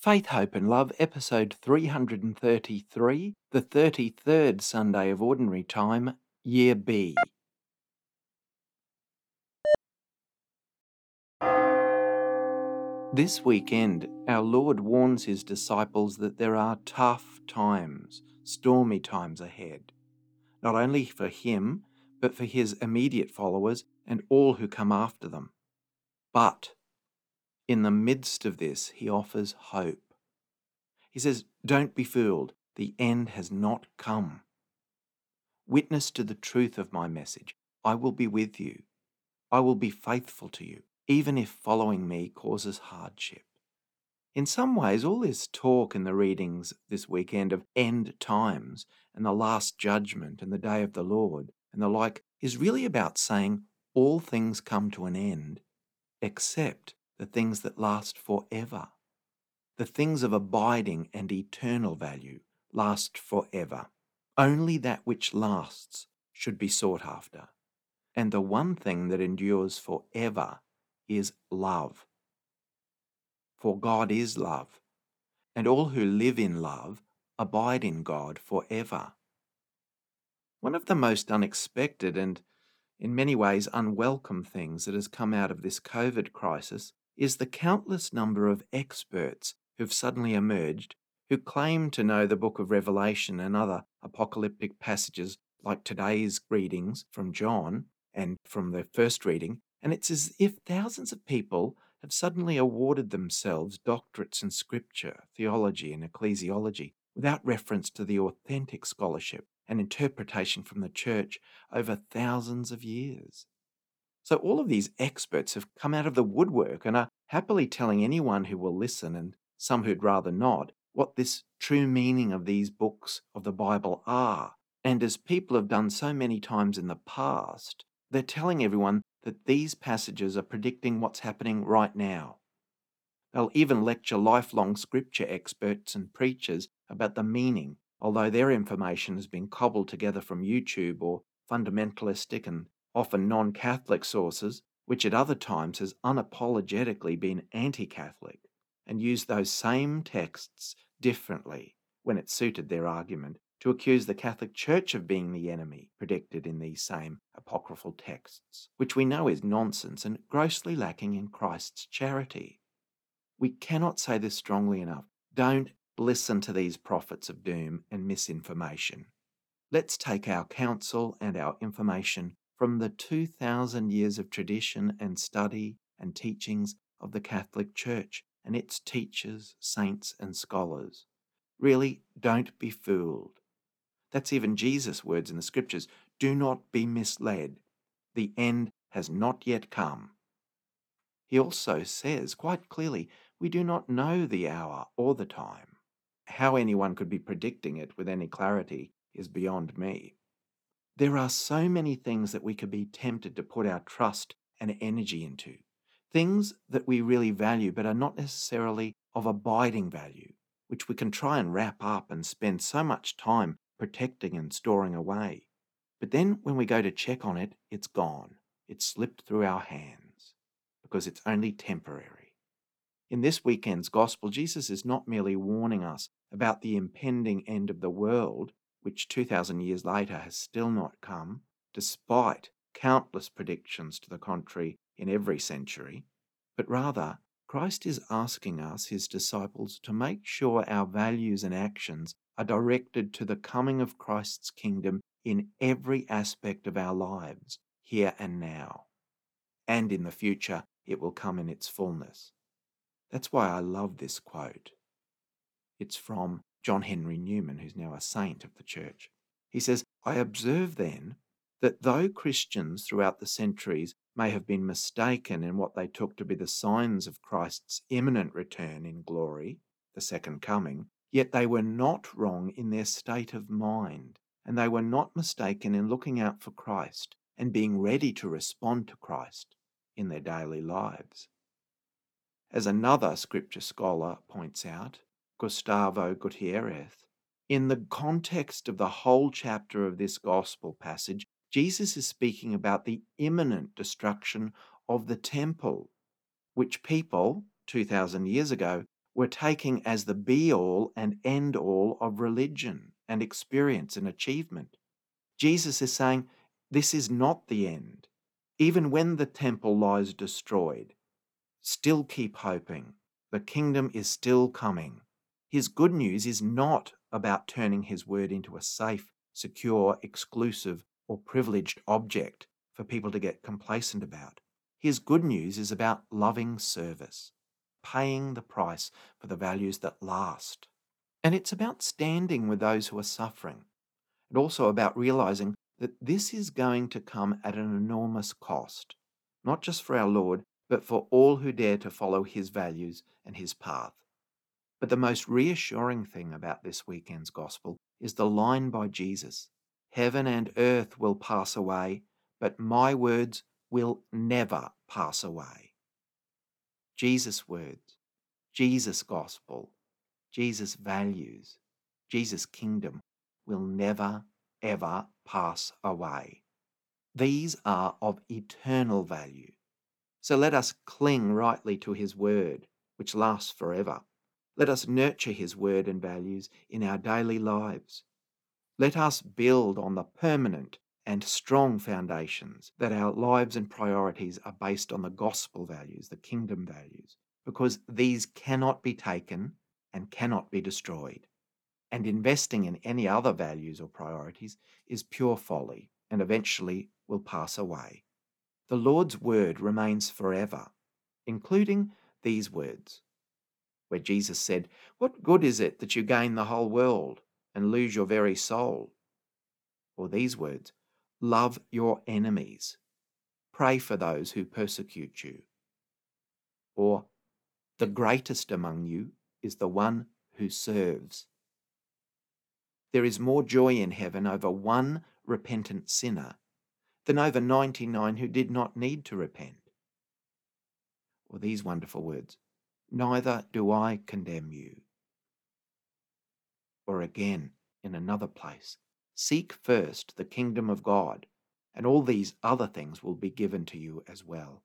Faith, Hope and Love, episode 333, the 33rd Sunday of Ordinary Time, Year B. This weekend, our Lord warns his disciples that there are tough times, stormy times ahead, not only for him, but for his immediate followers and all who come after them. But in the midst of this, he offers hope. He says, Don't be fooled, the end has not come. Witness to the truth of my message. I will be with you. I will be faithful to you, even if following me causes hardship. In some ways, all this talk in the readings this weekend of end times and the last judgment and the day of the Lord and the like is really about saying all things come to an end except the things that last forever. The things of abiding and eternal value last forever. Only that which lasts should be sought after. And the one thing that endures forever is love. For God is love, and all who live in love abide in God forever. One of the most unexpected and in many ways unwelcome things that has come out of this COVID crisis is the countless number of experts who've suddenly emerged who claim to know the book of Revelation and other apocalyptic passages like today's readings from John and from the first reading, and it's as if thousands of people have suddenly awarded themselves doctorates in scripture, theology, and ecclesiology without reference to the authentic scholarship and interpretation from the church over thousands of years. So all of these experts have come out of the woodwork and are happily telling anyone who will listen and some who'd rather not what this true meaning of these books of the Bible are. And as people have done so many times in the past, they're telling everyone that these passages are predicting what's happening right now. They'll even lecture lifelong scripture experts and preachers about the meaning, although their information has been cobbled together from YouTube or fundamentalistic and often non Catholic sources, which at other times has unapologetically been anti Catholic, and used those same texts differently when it suited their argument to accuse the Catholic Church of being the enemy predicted in these same apocryphal texts, which we know is nonsense and grossly lacking in Christ's charity. We cannot say this strongly enough. Don't listen to these prophets of doom and misinformation. Let's take our counsel and our information from the 2,000 years of tradition and study and teachings of the Catholic Church and its teachers, saints, and scholars. Really, don't be fooled. That's even Jesus' words in the scriptures. Do not be misled. The end has not yet come. He also says quite clearly, we do not know the hour or the time. How anyone could be predicting it with any clarity is beyond me. There are so many things that we could be tempted to put our trust and energy into, things that we really value but are not necessarily of abiding value, which we can try and wrap up and spend so much time protecting and storing away. But then when we go to check on it, it's gone. It's slipped through our hands because it's only temporary. In this weekend's gospel, Jesus is not merely warning us about the impending end of the world which 2,000 years later has still not come, despite countless predictions to the contrary in every century, but rather, Christ is asking us, his disciples, to make sure our values and actions are directed to the coming of Christ's kingdom in every aspect of our lives, here and now. And in the future, it will come in its fullness. That's why I love this quote. It's from John Henry Newman, who's now a saint of the church. He says, I observe then that though Christians throughout the centuries may have been mistaken in what they took to be the signs of Christ's imminent return in glory, the second coming, yet they were not wrong in their state of mind, and they were not mistaken in looking out for Christ and being ready to respond to Christ in their daily lives. As another scripture scholar points out, Gustavo Gutierrez. In the context of the whole chapter of this gospel passage, Jesus is speaking about the imminent destruction of the temple, which people 2,000 years ago we're taking as the be all and end all of religion and experience and achievement. Jesus is saying, This is not the end. Even when the temple lies destroyed, still keep hoping. The kingdom is still coming. His good news is not about turning his word into a safe, secure, exclusive, or privileged object for people to get complacent about. His good news is about loving service, paying the price for the values that last. And it's about standing with those who are suffering, and also about realizing that this is going to come at an enormous cost, not just for our Lord, but for all who dare to follow his values and his path. But the most reassuring thing about this weekend's gospel is the line by Jesus Heaven and earth will pass away, but my words will never pass away. Jesus' words, Jesus' gospel, Jesus' values, Jesus' kingdom will never, ever pass away. These are of eternal value. So let us cling rightly to his word, which lasts forever. Let us nurture his word and values in our daily lives. Let us build on the permanent and strong foundations that our lives and priorities are based on the gospel values, the kingdom values, because these cannot be taken and cannot be destroyed. And investing in any other values or priorities is pure folly and eventually will pass away. The Lord's word remains forever, including these words, where Jesus said, What good is it that you gain the whole world and lose your very soul? Or these words, Love your enemies. Pray for those who persecute you. Or, the greatest among you is the one who serves. There is more joy in heaven over one repentant sinner than over 99 who did not need to repent. Or these wonderful words Neither do I condemn you. Or again, in another place, Seek first the kingdom of God, and all these other things will be given to you as well.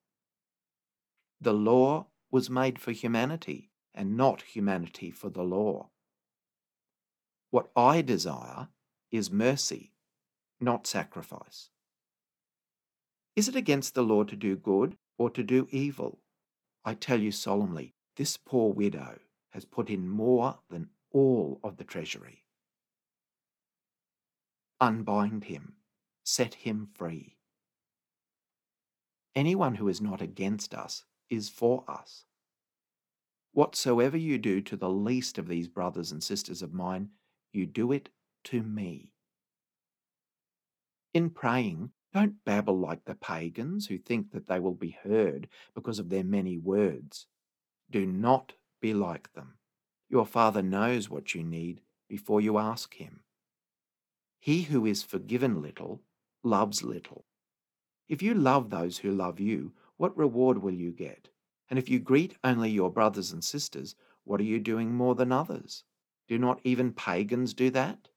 The law was made for humanity, and not humanity for the law. What I desire is mercy, not sacrifice. Is it against the law to do good or to do evil? I tell you solemnly, this poor widow has put in more than all of the treasury unbind him, set him free. Anyone who is not against us is for us. Whatsoever you do to the least of these brothers and sisters of mine, you do it to me. In praying, don't babble like the pagans who think that they will be heard because of their many words. Do not be like them. Your Father knows what you need before you ask Him. He who is forgiven little loves little. If you love those who love you, what reward will you get? And if you greet only your brothers and sisters, what are you doing more than others? Do not even pagans do that?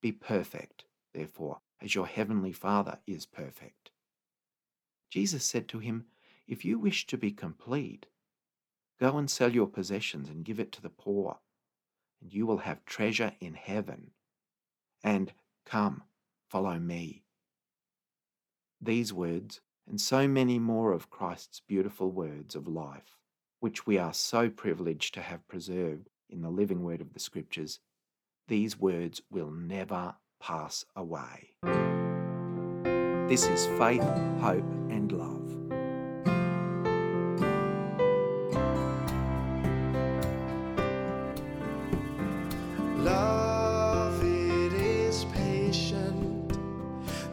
Be perfect, therefore, as your heavenly Father is perfect. Jesus said to him, If you wish to be complete, go and sell your possessions and give it to the poor, and you will have treasure in heaven. And Come, follow me. These words, and so many more of Christ's beautiful words of life, which we are so privileged to have preserved in the living word of the Scriptures, these words will never pass away. This is faith, hope, and love.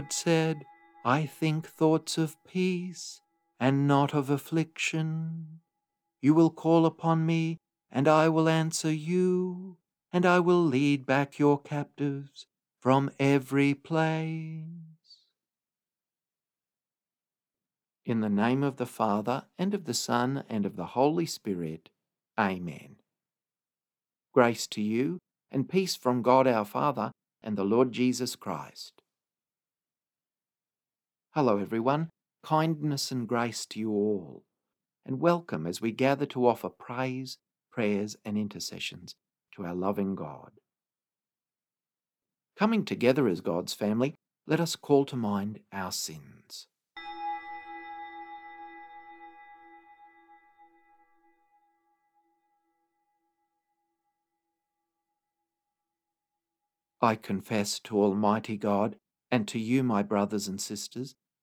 Lord said, I think thoughts of peace and not of affliction. You will call upon me, and I will answer you, and I will lead back your captives from every place. In the name of the Father, and of the Son, and of the Holy Spirit. Amen. Grace to you, and peace from God our Father and the Lord Jesus Christ. Hello, everyone. Kindness and grace to you all, and welcome as we gather to offer praise, prayers, and intercessions to our loving God. Coming together as God's family, let us call to mind our sins. I confess to Almighty God and to you, my brothers and sisters,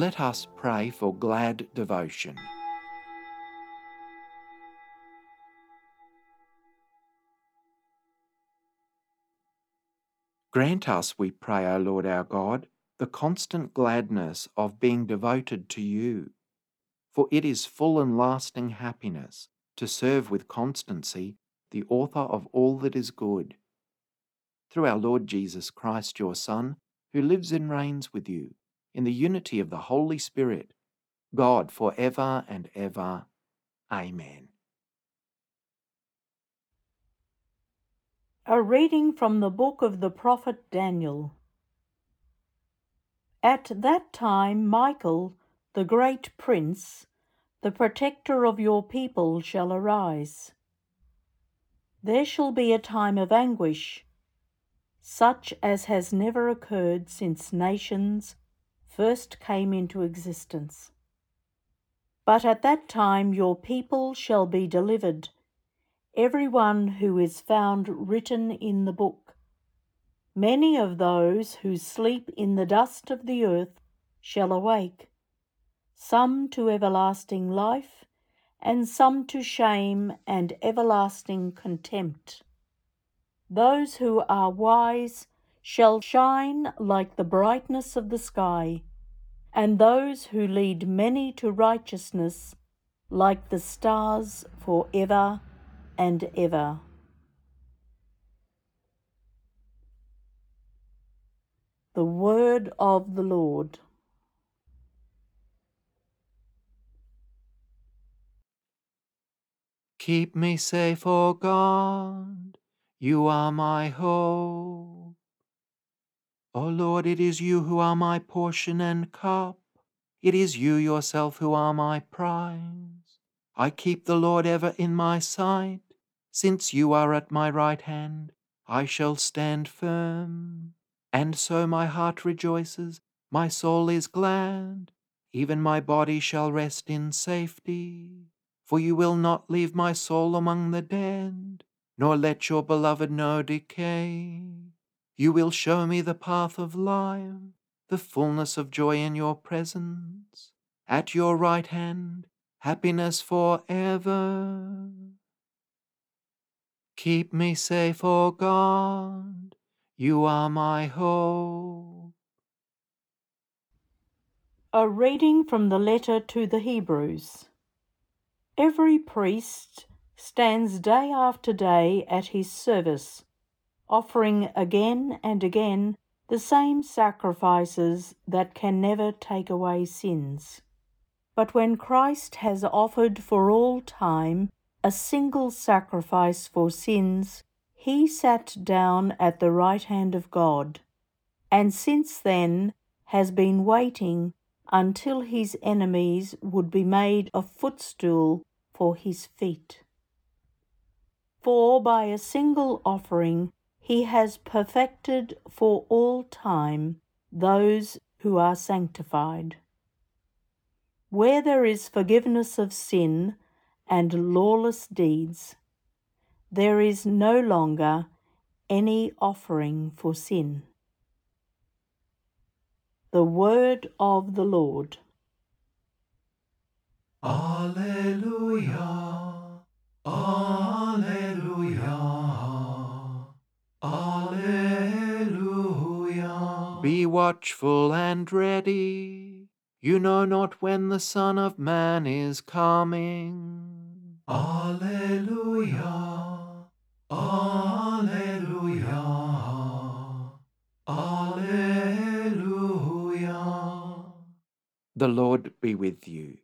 Let us pray for glad devotion. Grant us, we pray, O Lord our God, the constant gladness of being devoted to you, for it is full and lasting happiness to serve with constancy the author of all that is good. Through our Lord Jesus Christ, your Son, who lives and reigns with you in the unity of the Holy Spirit, God for ever and ever. Amen. A reading from the book of the prophet Daniel. At that time, Michael, the great prince, the protector of your people, shall arise. There shall be a time of anguish, such as has never occurred since nations first came into existence. But at that time your people shall be delivered, every one who is found written in the book. Many of those who sleep in the dust of the earth shall awake, some to everlasting life, and some to shame and everlasting contempt. Those who are wise shall shine like the brightness of the sky and those who lead many to righteousness like the stars for ever and ever. The word of the Lord. Keep me safe, O God, you are my hope. O Lord, it is you who are my portion and cup. It is you yourself who are my prize. I keep the Lord ever in my sight. Since you are at my right hand, I shall stand firm. And so my heart rejoices, my soul is glad, even my body shall rest in safety. For you will not leave my soul among the dead, nor let your beloved know decay. You will show me the path of life, the fullness of joy in your presence. At your right hand, happiness for ever. Keep me safe, O God, you are my hope. A reading from the letter to the Hebrews. Every priest stands day after day at his service, offering again and again the same sacrifices that can never take away sins. But when Christ has offered for all time a single sacrifice for sins, he sat down at the right hand of God, and since then has been waiting until his enemies would be made a footstool for his feet. For by a single offering he has perfected for all time those who are sanctified. Where there is forgiveness of sin and lawless deeds, there is no longer any offering for sin. The Word of the Lord. Alleluia, Alleluia, watchful and ready. You know not when the Son of Man is coming. Alleluia, Alleluia, Alleluia. The Lord be with you.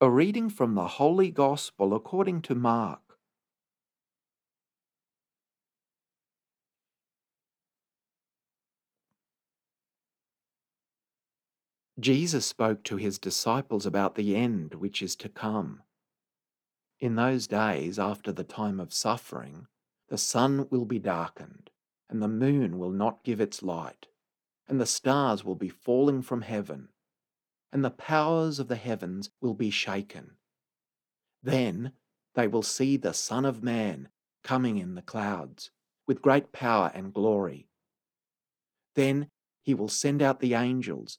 A reading from the Holy Gospel according to Mark. Jesus spoke to his disciples about the end which is to come. In those days, after the time of suffering, the sun will be darkened, and the moon will not give its light, and the stars will be falling from heaven, and the powers of the heavens will be shaken. Then they will see the Son of Man coming in the clouds with great power and glory. Then he will send out the angels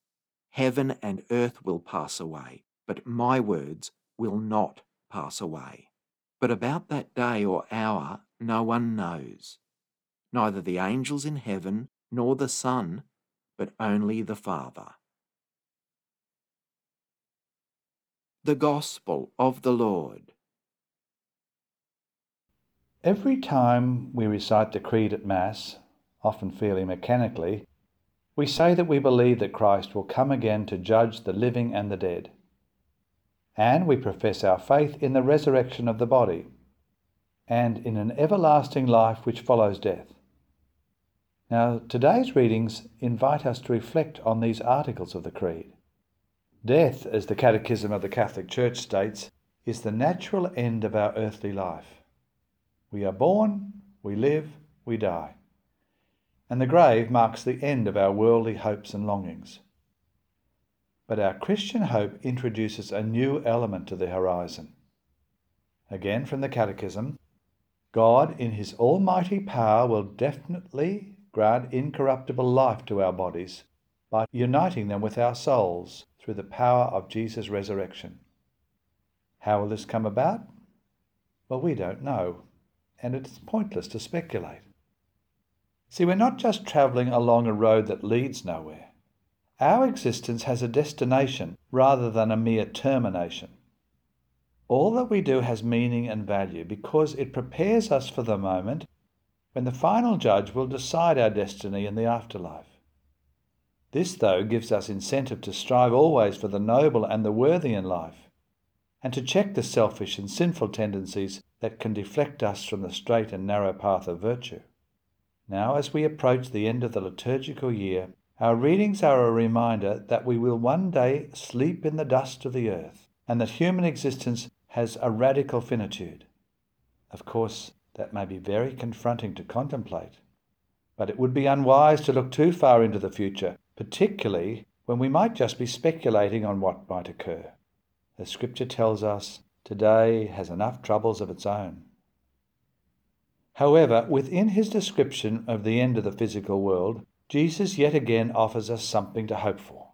Heaven and earth will pass away, but my words will not pass away. But about that day or hour no one knows, neither the angels in heaven nor the Son, but only the Father. The Gospel of the Lord. Every time we recite the Creed at Mass, often fairly mechanically, we say that we believe that Christ will come again to judge the living and the dead. And we profess our faith in the resurrection of the body and in an everlasting life which follows death. Now, today's readings invite us to reflect on these articles of the Creed. Death, as the Catechism of the Catholic Church states, is the natural end of our earthly life. We are born, we live, we die and the grave marks the end of our worldly hopes and longings. But our Christian hope introduces a new element to the horizon. Again from the Catechism God, in His almighty power, will definitely grant incorruptible life to our bodies by uniting them with our souls through the power of Jesus' resurrection. How will this come about? Well, we don't know, and it's pointless to speculate. See, we're not just travelling along a road that leads nowhere. Our existence has a destination rather than a mere termination. All that we do has meaning and value because it prepares us for the moment when the final judge will decide our destiny in the afterlife. This, though, gives us incentive to strive always for the noble and the worthy in life, and to check the selfish and sinful tendencies that can deflect us from the straight and narrow path of virtue. Now, as we approach the end of the liturgical year, our readings are a reminder that we will one day sleep in the dust of the earth, and that human existence has a radical finitude. Of course, that may be very confronting to contemplate, but it would be unwise to look too far into the future, particularly when we might just be speculating on what might occur. The Scripture tells us today has enough troubles of its own. However, within his description of the end of the physical world, Jesus yet again offers us something to hope for.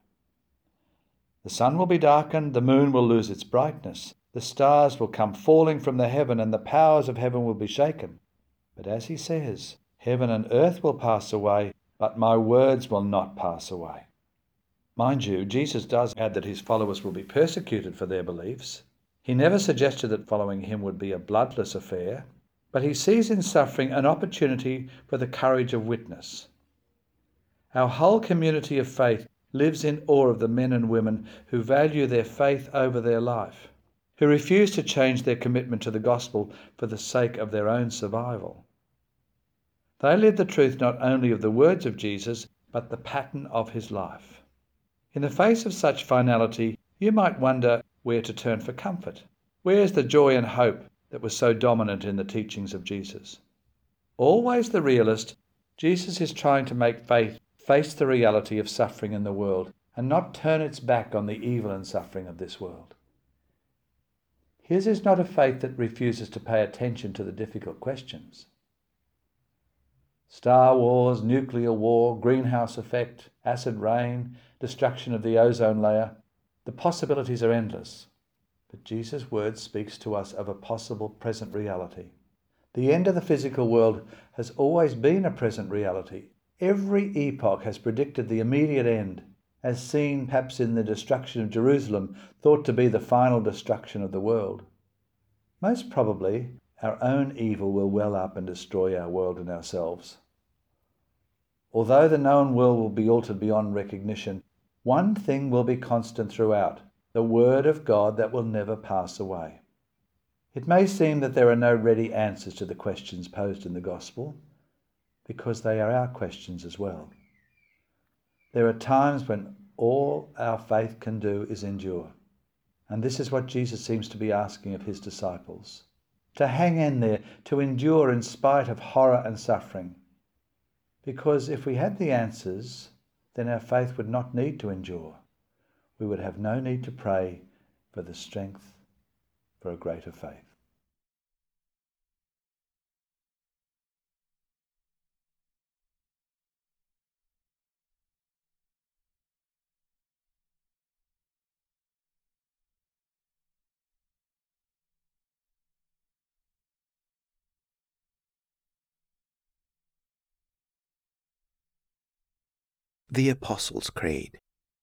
The sun will be darkened, the moon will lose its brightness, the stars will come falling from the heaven, and the powers of heaven will be shaken. But as he says, heaven and earth will pass away, but my words will not pass away. Mind you, Jesus does add that his followers will be persecuted for their beliefs. He never suggested that following him would be a bloodless affair, but he sees in suffering an opportunity for the courage of witness. Our whole community of faith lives in awe of the men and women who value their faith over their life who refuse to change their commitment to the gospel for the sake of their own survival. They live the truth not only of the words of Jesus, but the pattern of his life. In the face of such finality, you might wonder where to turn for comfort. Where is the joy and hope that was so dominant in the teachings of Jesus? Always the realist, Jesus is trying to make faith face the reality of suffering in the world and not turn its back on the evil and suffering of this world. His is not a faith that refuses to pay attention to the difficult questions. Star wars, nuclear war, greenhouse effect, acid rain, destruction of the ozone layer, the possibilities are endless. Jesus' word speaks to us of a possible present reality. The end of the physical world has always been a present reality. Every epoch has predicted the immediate end as seen perhaps in the destruction of Jerusalem, thought to be the final destruction of the world. Most probably, our own evil will well up and destroy our world and ourselves. Although the known world will be altered beyond recognition, one thing will be constant throughout the Word of God that will never pass away. It may seem that there are no ready answers to the questions posed in the Gospel, because they are our questions as well. There are times when all our faith can do is endure. And this is what Jesus seems to be asking of his disciples to hang in there, to endure in spite of horror and suffering. Because if we had the answers, then our faith would not need to endure. We would have no need to pray for the strength for a greater faith. The Apostles' Creed.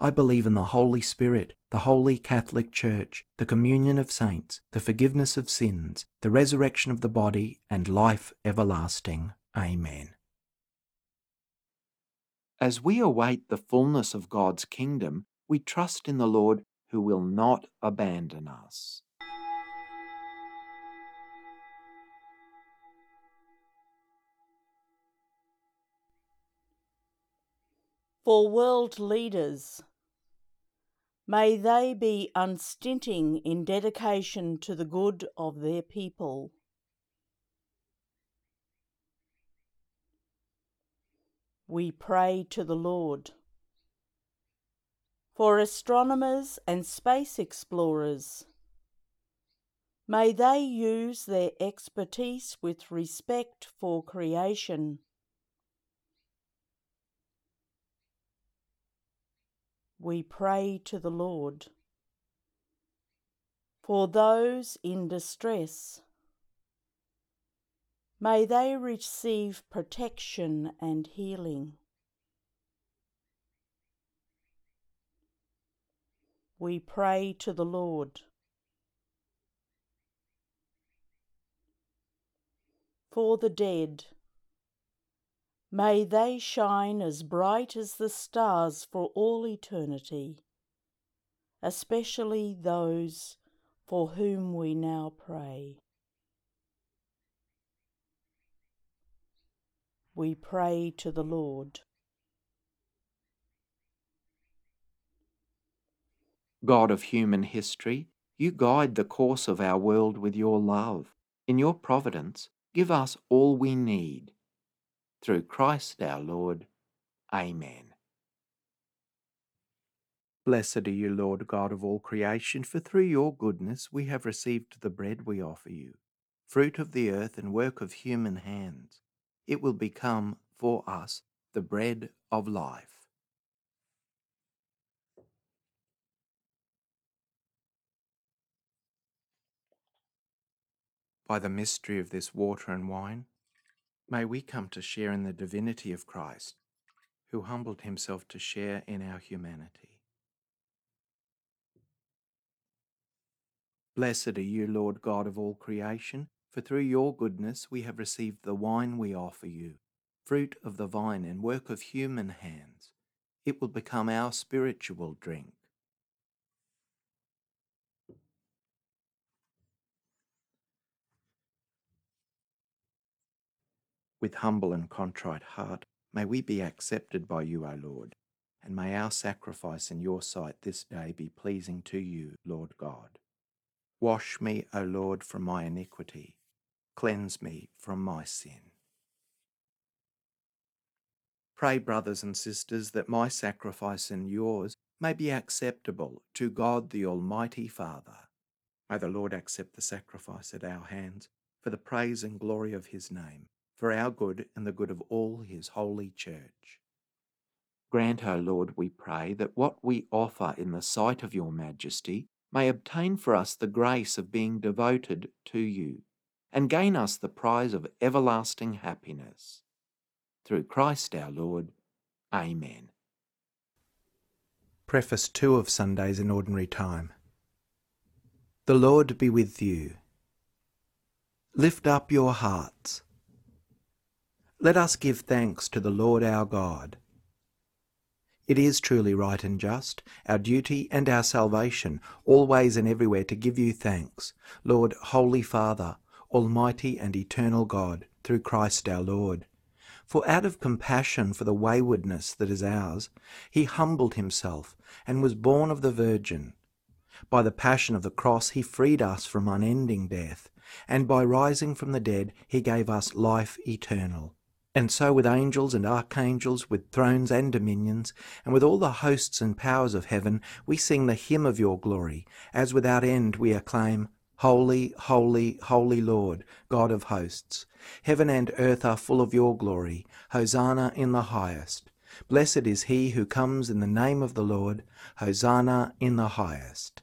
I believe in the Holy Spirit, the Holy Catholic Church, the communion of saints, the forgiveness of sins, the resurrection of the body, and life everlasting. Amen. As we await the fullness of God's kingdom, we trust in the Lord who will not abandon us. For world leaders, may they be unstinting in dedication to the good of their people. We pray to the Lord. For astronomers and space explorers, may they use their expertise with respect for creation. We pray to the Lord. For those in distress, may they receive protection and healing. we pray to the Lord. For the dead, may they shine as bright as the stars for all eternity, especially those for whom we now pray. We pray to the Lord. God of human history, you guide the course of our world with your love. In your providence, give us all we need. Through Christ our Lord. Amen. Blessed are you, Lord God of all creation, for through your goodness we have received the bread we offer you, fruit of the earth and work of human hands. It will become for us the bread of life. By the mystery of this water and wine, may we come to share in the divinity of Christ, who humbled himself to share in our humanity. Blessed are you, Lord God of all creation, for through your goodness we have received the wine we offer you, fruit of the vine and work of human hands. It will become our spiritual drink. With humble and contrite heart, may we be accepted by you, O Lord, and may our sacrifice in your sight this day be pleasing to you, Lord God. Wash me, O Lord, from my iniquity, cleanse me from my sin. Pray, brothers and sisters, that my sacrifice and yours may be acceptable to God the Almighty Father. May the Lord accept the sacrifice at our hands for the praise and glory of his name for our good and the good of all his holy church. Grant, O Lord, we pray, that what we offer in the sight of your majesty may obtain for us the grace of being devoted to you, and gain us the prize of everlasting happiness. Through Christ our Lord. Amen. Preface 2 of Sundays in Ordinary Time. The Lord be with you. Lift up your hearts. Let us give thanks to the Lord our God. It is truly right and just, our duty and our salvation, always and everywhere to give you thanks, Lord, Holy Father, Almighty and eternal God, through Christ our Lord. For out of compassion for the waywardness that is ours, he humbled himself and was born of the Virgin. By the passion of the cross, he freed us from unending death, and by rising from the dead, he gave us life eternal. And so with angels and archangels, with thrones and dominions, and with all the hosts and powers of heaven, we sing the hymn of your glory, as without end we acclaim, Holy, holy, holy Lord, God of hosts. Heaven and earth are full of your glory. Hosanna in the highest. Blessed is he who comes in the name of the Lord. Hosanna in the highest.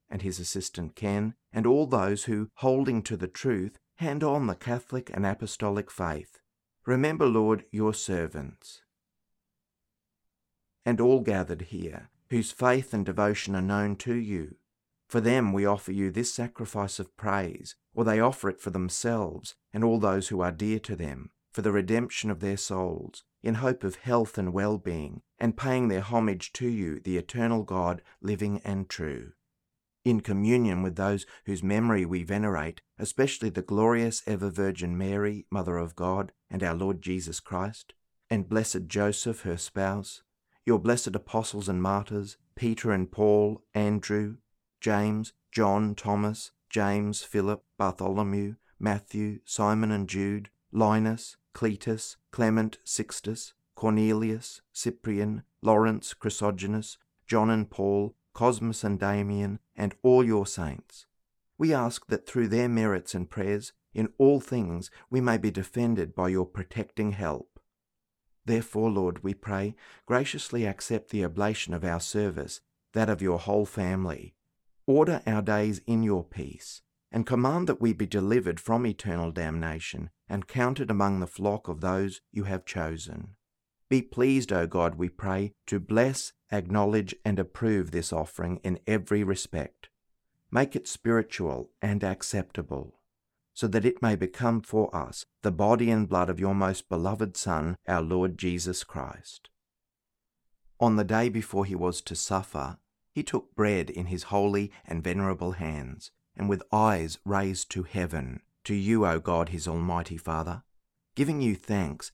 and his assistant Ken, and all those who, holding to the truth, hand on the Catholic and Apostolic faith. Remember, Lord, your servants. and all gathered here, whose faith and devotion are known to you. For them we offer you this sacrifice of praise, or they offer it for themselves and all those who are dear to them, for the redemption of their souls, in hope of health and well being, and paying their homage to you, the eternal God, living and true. In communion with those whose memory we venerate, especially the glorious ever Virgin Mary, Mother of God, and our Lord Jesus Christ, and blessed Joseph, her spouse, your blessed apostles and martyrs, Peter and Paul, Andrew, James, John, Thomas, James, Philip, Bartholomew, Matthew, Simon and Jude, Linus, Cletus, Clement, Sixtus, Cornelius, Cyprian, Lawrence, Chrysogonus, John and Paul, Cosmas and Damian, and all your saints. We ask that through their merits and prayers, in all things we may be defended by your protecting help. Therefore, Lord, we pray, graciously accept the oblation of our service, that of your whole family. Order our days in your peace, and command that we be delivered from eternal damnation and counted among the flock of those you have chosen. Be pleased, O God, we pray, to bless, acknowledge, and approve this offering in every respect. Make it spiritual and acceptable, so that it may become for us the body and blood of your most beloved Son, our Lord Jesus Christ. On the day before he was to suffer, he took bread in his holy and venerable hands, and with eyes raised to heaven, to you, O God, his almighty Father. Giving you thanks,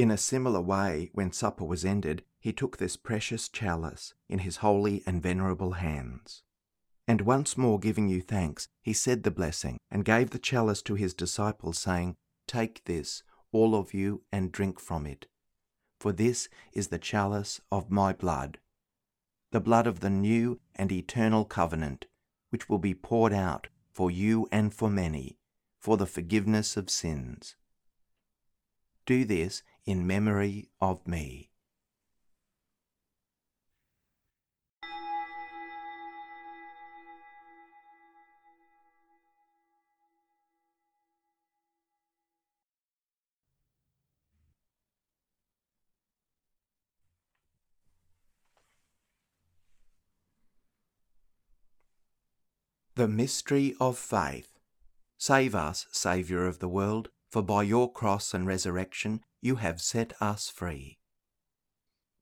In a similar way, when supper was ended, he took this precious chalice in his holy and venerable hands. And once more giving you thanks, he said the blessing, and gave the chalice to his disciples, saying, Take this, all of you, and drink from it. For this is the chalice of my blood, the blood of the new and eternal covenant, which will be poured out for you and for many, for the forgiveness of sins. Do this in memory of me. The Mystery of Faith. Save us, Saviour of the world, for by your cross and resurrection you have set us free.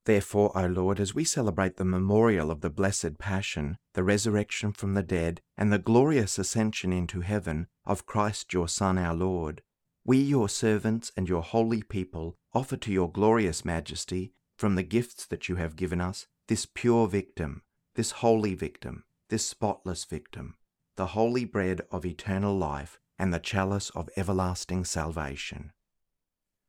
Therefore, O Lord, as we celebrate the memorial of the blessed Passion, the resurrection from the dead, and the glorious ascension into heaven of Christ your Son our Lord, we, your servants and your holy people, offer to your glorious majesty, from the gifts that you have given us, this pure victim, this holy victim, this spotless victim, the holy bread of eternal life, and the chalice of everlasting salvation.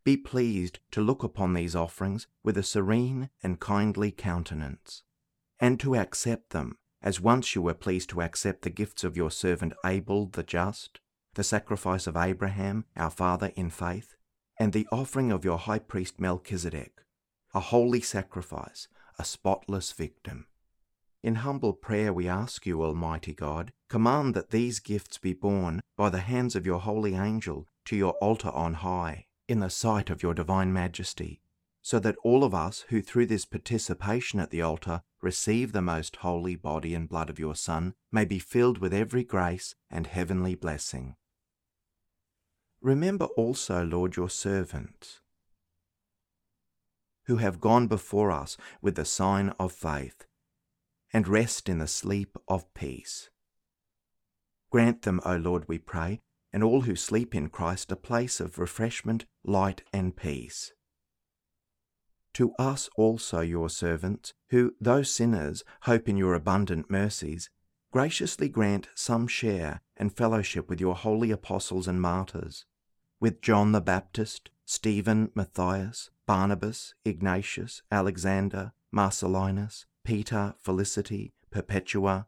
Be pleased to look upon these offerings with a serene and kindly countenance, and to accept them, as once you were pleased to accept the gifts of your servant Abel the just, the sacrifice of Abraham, our father in faith, and the offering of your high priest Melchizedek, a holy sacrifice, a spotless victim. In humble prayer we ask you, Almighty God, command that these gifts be borne by the hands of your holy angel to your altar on high, in the sight of your divine majesty, so that all of us who through this participation at the altar receive the most holy body and blood of your Son may be filled with every grace and heavenly blessing. Remember also, Lord, your servants, who have gone before us with the sign of faith, and rest in the sleep of peace. Grant them, O Lord, we pray, and all who sleep in Christ a place of refreshment, light, and peace. To us also, your servants, who, though sinners, hope in your abundant mercies, graciously grant some share and fellowship with your holy apostles and martyrs, with John the Baptist, Stephen, Matthias, Barnabas, Ignatius, Alexander, Marcellinus, Peter, Felicity, Perpetua,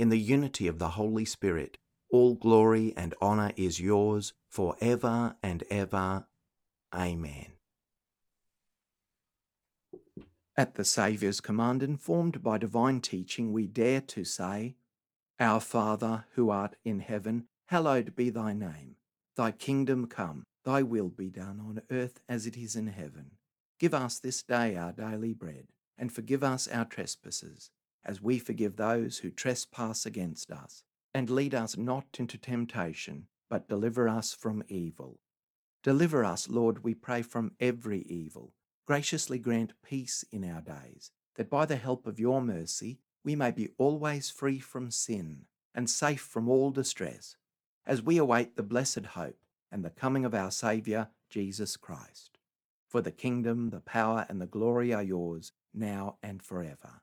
in the unity of the Holy Spirit, all glory and honour is yours for ever and ever. Amen. At the Saviour's command, informed by divine teaching, we dare to say, Our Father, who art in heaven, hallowed be thy name. Thy kingdom come, thy will be done on earth as it is in heaven. Give us this day our daily bread, and forgive us our trespasses as we forgive those who trespass against us. And lead us not into temptation, but deliver us from evil. Deliver us, Lord, we pray, from every evil. Graciously grant peace in our days, that by the help of your mercy we may be always free from sin and safe from all distress, as we await the blessed hope and the coming of our Saviour, Jesus Christ. For the kingdom, the power, and the glory are yours, now and forever.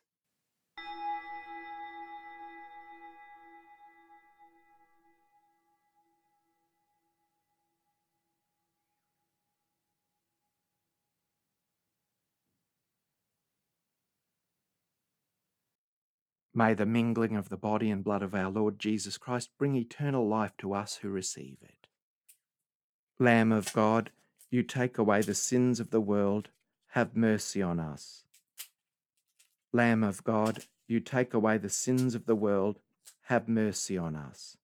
May the mingling of the body and blood of our Lord Jesus Christ bring eternal life to us who receive it. Lamb of God, you take away the sins of the world, have mercy on us. Lamb of God, you take away the sins of the world, have mercy on us.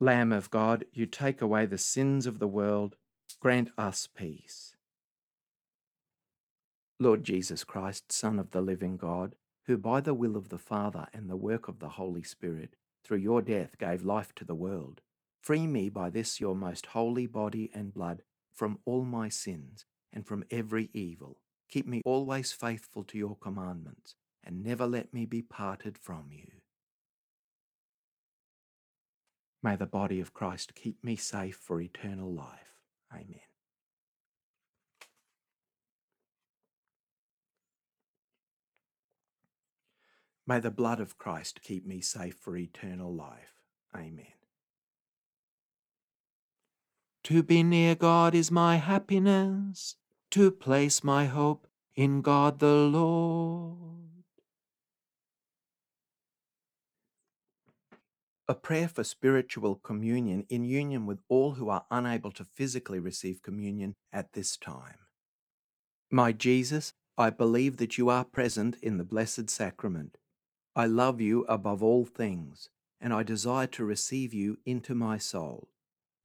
Lamb of God, you take away the sins of the world, grant us peace. Lord Jesus Christ, Son of the living God, who by the will of the Father and the work of the Holy Spirit, through your death gave life to the world, free me by this your most holy body and blood from all my sins and from every evil. Keep me always faithful to your commandments, and never let me be parted from you. May the body of Christ keep me safe for eternal life. Amen. May the blood of Christ keep me safe for eternal life. Amen. To be near God is my happiness, to place my hope in God the Lord. A prayer for spiritual communion in union with all who are unable to physically receive communion at this time. My Jesus, I believe that you are present in the Blessed Sacrament. I love you above all things, and I desire to receive you into my soul.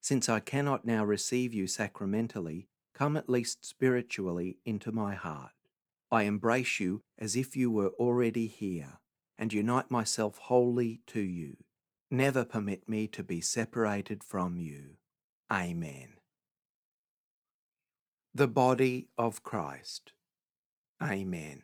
Since I cannot now receive you sacramentally, come at least spiritually into my heart. I embrace you as if you were already here, and unite myself wholly to you. Never permit me to be separated from you. Amen. The body of Christ. Amen.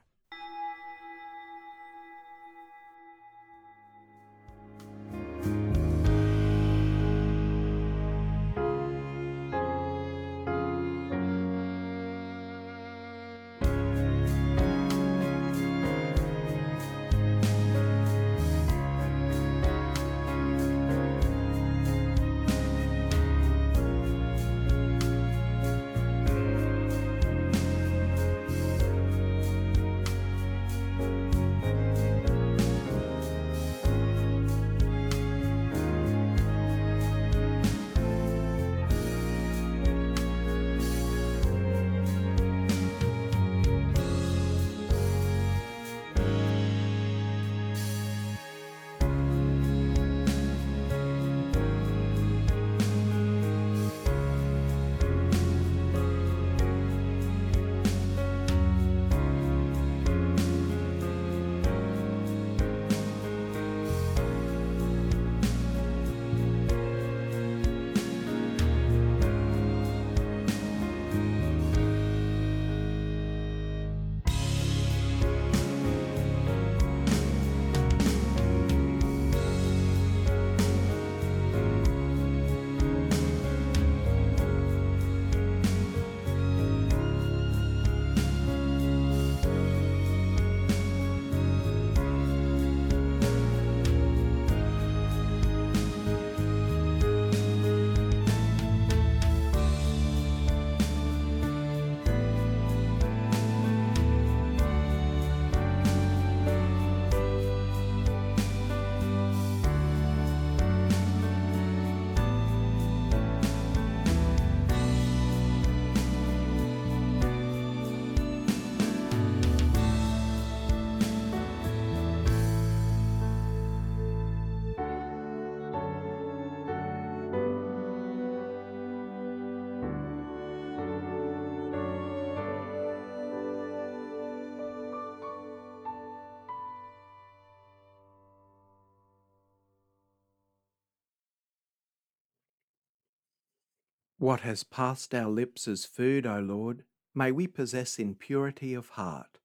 What has passed our lips as food, O Lord, may we possess in purity of heart,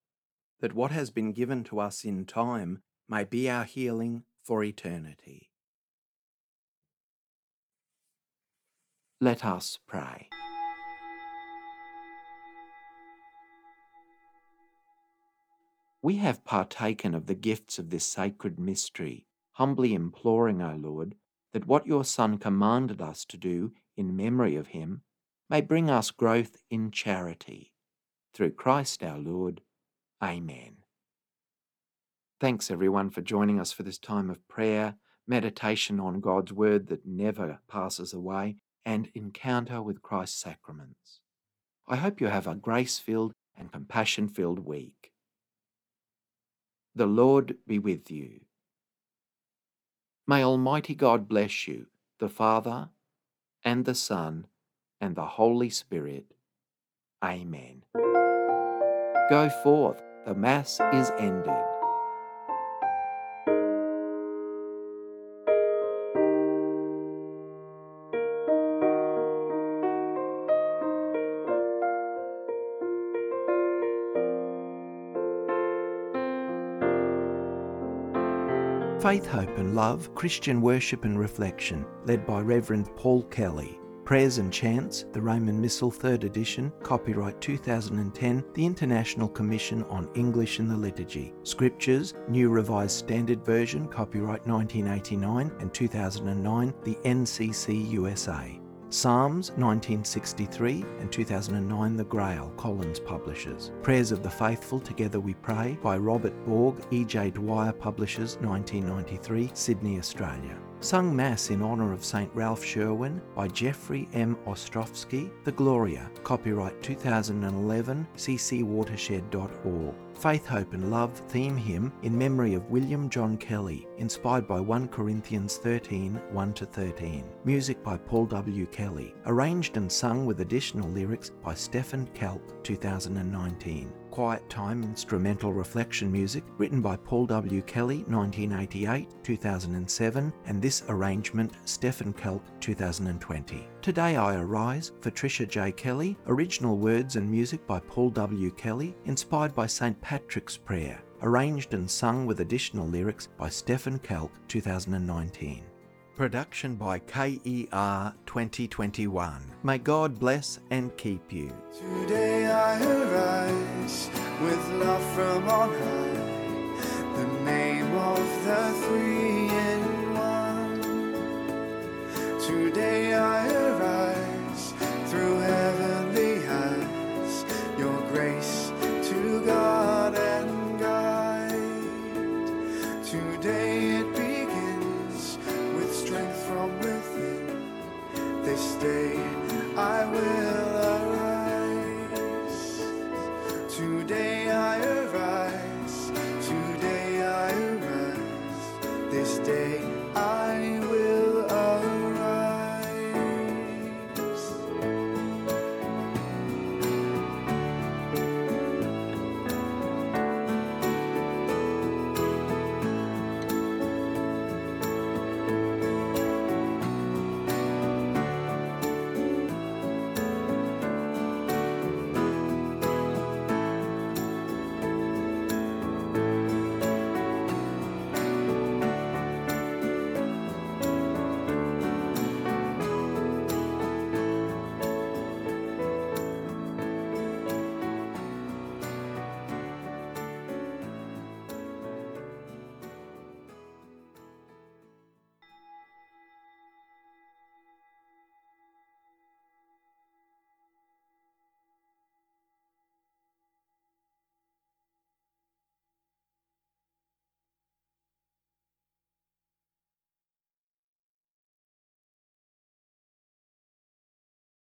that what has been given to us in time may be our healing for eternity. Let us pray. We have partaken of the gifts of this sacred mystery, humbly imploring, O Lord, that what your Son commanded us to do in memory of him may bring us growth in charity. Through Christ our Lord. Amen. Thanks everyone for joining us for this time of prayer, meditation on God's Word that never passes away, and encounter with Christ's sacraments. I hope you have a grace filled and compassion filled week. The Lord be with you. May Almighty God bless you, the Father, and the Son, and the Holy Spirit. Amen. Go forth, the Mass is ended. Faith, Hope and Love Christian Worship and Reflection, led by Reverend Paul Kelly. Prayers and Chants, the Roman Missal, 3rd edition, copyright 2010, the International Commission on English in the Liturgy. Scriptures, New Revised Standard Version, copyright 1989 and 2009, the NCC USA. Psalms 1963 and 2009 The Grail, Collins Publishers. Prayers of the Faithful Together We Pray by Robert Borg, E.J. Dwyer Publishers 1993, Sydney, Australia. Sung Mass in honour of St. Ralph Sherwin by Jeffrey M. Ostrowski, The Gloria, copyright 2011, ccwatershed.org. Faith, Hope and Love theme hymn in memory of William John Kelly, inspired by 1 Corinthians 13 1 13. Music by Paul W. Kelly, arranged and sung with additional lyrics by Stephen Kelk, 2019. Quiet Time instrumental reflection music written by Paul W. Kelly 1988 2007 and this arrangement Stephen Kelk 2020. Today I Arise for Tricia J. Kelly, original words and music by Paul W. Kelly, inspired by St. Patrick's Prayer, arranged and sung with additional lyrics by Stephen Kelk 2019. Production by KER 2021. May God bless and keep you. Today I arise with love from on high, the name of the three in one. Today I arise through heavenly eyes, your grace.